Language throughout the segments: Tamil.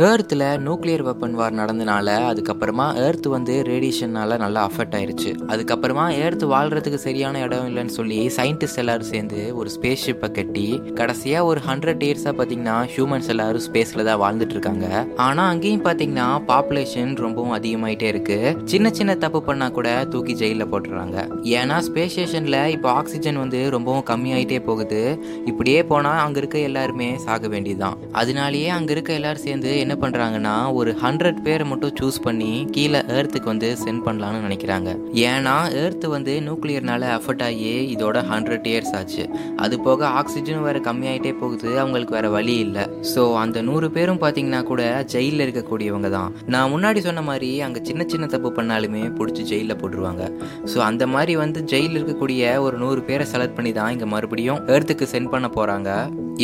ஏர்த்தில் நியூக்ளியர் வெப்பன் வார் நடந்தனால அதுக்கப்புறமா ஏர்த் வந்து ரேடியேஷனால் நல்லா அஃபெக்ட் ஆயிடுச்சு அதுக்கப்புறமா ஏர்த் வாழ்கிறதுக்கு சரியான இடம் இல்லைன்னு சொல்லி சயின்டிஸ்ட் எல்லாரும் சேர்ந்து ஒரு ஸ்பேஸ் ஷிப்பை கட்டி கடைசியாக ஒரு ஹண்ட்ரட் இயர்ஸாக பார்த்தீங்கன்னா ஹியூமன்ஸ் எல்லாரும் ஸ்பேஸில் தான் வாழ்ந்துட்டு இருக்காங்க ஆனால் அங்கேயும் பார்த்தீங்கன்னா பாப்புலேஷன் ரொம்பவும் அதிகமாயிட்டே இருக்கு. சின்ன சின்ன தப்பு பண்ணால் கூட தூக்கி ஜெயிலில் போட்டுறாங்க. ஏன்னா ஸ்பேஸ் ஸ்டேஷனில் இப்போ ஆக்சிஜன் வந்து ரொம்பவும் கம்மியாயிட்டே போகுது. இப்படியே போனால் அங்கே இருக்க எல்லாருமே சாக வேண்டியதுதான். அதனாலேயே அங்கே இருக்க எல்லாரும் சேர்ந்து என்ன பண்ணுறாங்கன்னா ஒரு ஹண்ட்ரட் பேரை மட்டும் சூஸ் பண்ணி கீழே ஏர்த்துக்கு வந்து சென்ட் பண்ணலான்னு நினைக்கிறாங்க. ஏன்னா ஏர்த்து வந்து நியூக்ளியர்னால அஃபர்ட் ஆகி இதோட ஹண்ட்ரட் இயர்ஸ் ஆச்சு. அது போக ஆக்சிஜன் வேற கம்மியாயிட்டே போகுது அவங்களுக்கு வேற வழி இல்லை. ஸோ அந்த நூறு பேரும் பார்த்தீங்கன்னா கூட ஜெயிலில் இருக்கக்கூடியவங்க தான். நான் முன்னாடி சொன்ன மாதிரி அங்கே சின்ன சின்ன தப்பு பண்ணாலுமே பிடிச்சி ஜெயிலில் போட்டுருவாங்க. ஸோ அந்த மாதிரி வந்து ஜெயிலில் இருக்கக்கூடிய ஒரு நூறு பேரை செலக்ட் பண்ணி தான் இங்கே மறுபடியும் ஏர்த்துக்கு சென்ட் பண்ண போகிறாங்க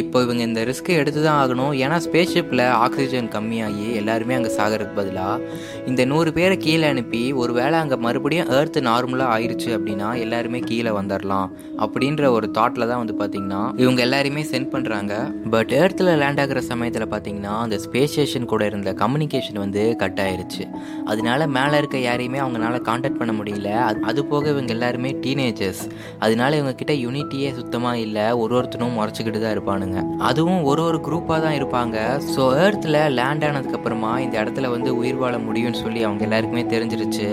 இப்போ இவங்க இந்த ரிஸ்க்கை எடுத்து தான் ஆகணும். ஏன்னா ஸ்பேஸ் ஷிப்பில் ஆக்சிஜன் கம்மியாகி எல்லாருமே அங்கே சாகிறதுக்கு பதிலாக இந்த நூறு பேரை கீழே அனுப்பி ஒரு வேளை அங்கே மறுபடியும் ஏர்த்து நார்மலாக ஆயிடுச்சு அப்படின்னா எல்லாருமே கீழே வந்துடலாம் அப்படின்ற ஒரு தாட்டில் தான் வந்து பார்த்தீங்கன்னா இவங்க எல்லாருமே சென்ட் பண்ணுறாங்க பட் ஏர்த்தில் லேண்ட் ஆகிற சமயத்தில் பார்த்தீங்கன்னா அந்த ஸ்பேஸ் ஸ்டேஷன் கூட இருந்த கம்யூனிகேஷன் வந்து கட் ஆயிருச்சு. அதனால மேலே இருக்க யாரையுமே அவங்களால காண்டாக்ட் பண்ண முடியல. அது- அது போக இவங்க எல்லாருமே டீனேஜர்ஸ் அதனால இவங்க கிட்ட யூனிட்டியே சுத்தமாக இல்லை. ஒரு ஒருத்தனும் முறைச்சிக்கிட்டு தான் இருப்பானுங்க. அதுவும் ஒரு ஒரு குரூப்பாக தான் இருப்பாங்க. ஸோ ஏர்த்தில் லேண்ட் ஆனதுக்கப்புறமா இந்த இடத்துல வந்து உயிர் வாழ முடியும்னு சொல்லி அவங்க எல்லாருக்குமே தெரிஞ்சிருச்சு.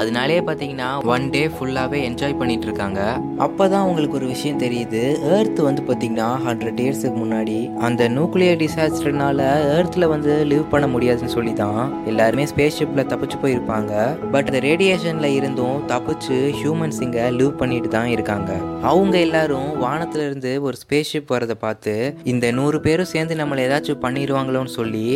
அதனாலே பார்த்தீங்கன்னா ஒன் டே ஃபுல்லாகவே என்ஜாய் பண்ணிட்டு இருக்காங்க அப்போ தான் ஒரு விஷயம் தெரியுது. ஏர்த் வந்து பார்த்தீங்கன்னா ஹண்ட்ரட் இயர்ஸுக்கு முன்னாடி அந்த நியூக்ளியர் டிசாஸ்டர்னால ஏர்த்தில் வந்து லிவ் பண்ண முடியாதுன்னு சொல்லி தான் எல்லாருமே ஸ்பேஸ் ஷிப்பில் தப்பிச்சு போயிருப்பாங்க. பட் அந்த ரேடியேஷனில் இருந்தும் தப்பிச்சு ஹியூமன்ஸ் இங்கே லிவ் பண்ணிட்டு தான் இருக்காங்க. அவங்க எல்லாரும் வானத்துல இருந்து ஒரு ஸ்பேஸ் ஷிப் வரதை பார்த்து இந்த நூறு பேரும் சேர்ந்து நம்மளை ஏதாச்சும் பண்ணிடுவாங்களோன்னு சொல்லி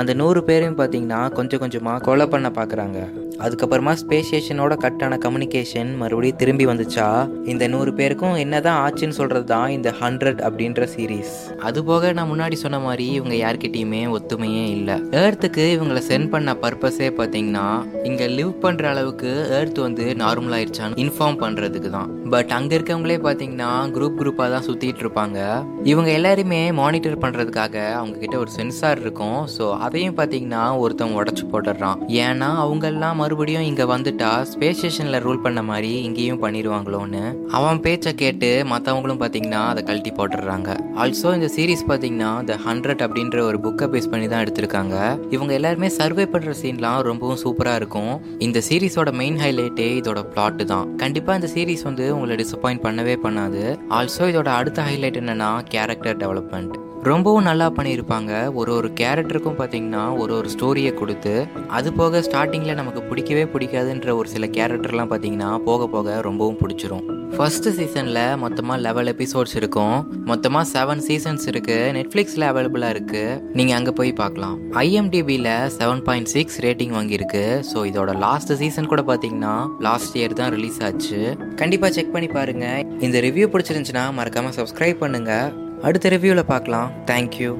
அந்த நூறு பேரையும் பார்த்தீங்கன்னா கொஞ்சம் கொஞ்சமாக கொலை பண்ண பார்க்குறாங்க. அதுக்கப்புறமா ஸ்பேஸ் ஸ்டேஷனோட கட்டான கம்யூனிகேஷன் மறுபடியும் திரும்பி வந்துச்சா? இந்த நூறு பேருக்கும் என்னதான் ஆச்சுன்னு சொல்றது தான் இந்த ஹண்ட்ரட் அப்படின்ற சீரீஸ் அது போக நான் முன்னாடி சொன்ன மாதிரி இவங்க யார்கிட்டயுமே ஒத்துமையே இல்லை. ஏர்த்துக்கு இவங்களை சென்ட் பண்ண பர்பஸே பார்த்தீங்கன்னா இங்க லிவ் பண்ற அளவுக்கு ஏர்த் வந்து நார்மல் ஆயிடுச்சான்னு இன்ஃபார்ம் பண்றதுக்கு தான். பட் அங்க இருக்கவங்களே பார்த்தீங்கன்னா குரூப் குரூப்பாக தான் சுத்திட்டு இருப்பாங்க. இவங்க எல்லாருமே மானிட்டர் பண்றதுக்காக அவங்க கிட்ட ஒரு சென்சார் இருக்கும். ஸோ அதையும் பார்த்தீங்கன்னா ஒருத்தவங்க உடச்சு போட்டுடுறான். ஏன்னா அவங்க எல்லாம் மறுபடியும் இங்கே வந்துட்டா ஸ்பேஸ் ஸ்டேஷனில் ரூல் பண்ண மாதிரி இங்கேயும் பண்ணிடுவாங்களோன்னு அவன் பேச்சை கேட்டு மற்றவங்களும் பார்த்தீங்கன்னா அதை கழட்டி போட்டுடுறாங்க. ஆல்சோ இந்த சீரிஸ் பார்த்தீங்கன்னா த ஹண்ட்ரட் அப்படின்ற ஒரு புக்கை பேஸ் பண்ணி தான் எடுத்திருக்காங்க. இவங்க எல்லாருமே சர்வே பண்ணுற சீன்லாம் ரொம்பவும் சூப்பராக இருக்கும். இந்த சீரிஸோட மெயின் ஹைலைட்டே இதோட பிளாட்டு தான். கண்டிப்பாக இந்த சீரிஸ் வந்து உங்களை டிசப்பாயிண்ட் பண்ணவே பண்ணாது. ஆல்சோ இதோட அடுத்த ஹைலைட் என்னன்னா கேரக்டர் டெவலப்மெண்ட் ரொம்பவும் நல்லா பண்ணியிருப்பாங்க. ஒரு ஒரு கேரக்டருக்கும் பார்த்தீங்கன்னா ஒரு ஒரு ஸ்டோரியை கொடுத்து அது போக ஸ்டார்டிங்கில் நமக்கு பிடிக்கவே பிடிக்காதுன்ற ஒரு சில கேரக்டர்லாம் பார்த்தீங்கன்னா போக போக ரொம்பவும் பிடிச்சிரும். ஃபஸ்ட்டு சீசனில் மொத்தமாக லெவல் எபிசோட்ஸ் இருக்கும். மொத்தமாக செவன் சீசன்ஸ் இருக்குது நெட்ஃப்ளிக்ஸில் அவைலபிளாக இருக்குது நீங்கள் அங்கே போய் பார்க்கலாம் ஐஎம்டிபியில் செவன் பாயிண்ட் சிக்ஸ் ரேட்டிங் வாங்கியிருக்கு. ஸோ இதோட லாஸ்ட் சீசன் கூட பார்த்தீங்கன்னா லாஸ்ட் இயர் தான் ரிலீஸ் ஆச்சு. கண்டிப்பாக செக் பண்ணி பாருங்கள் இந்த ரிவ்யூ பிடிச்சிருந்துச்சுன்னா மறக்காமல் சப்ஸ்கிரைப் பண்ணுங்கள் அடுத்த ரிவ்யூவில் பார்க்கலாம். தேங்க்யூ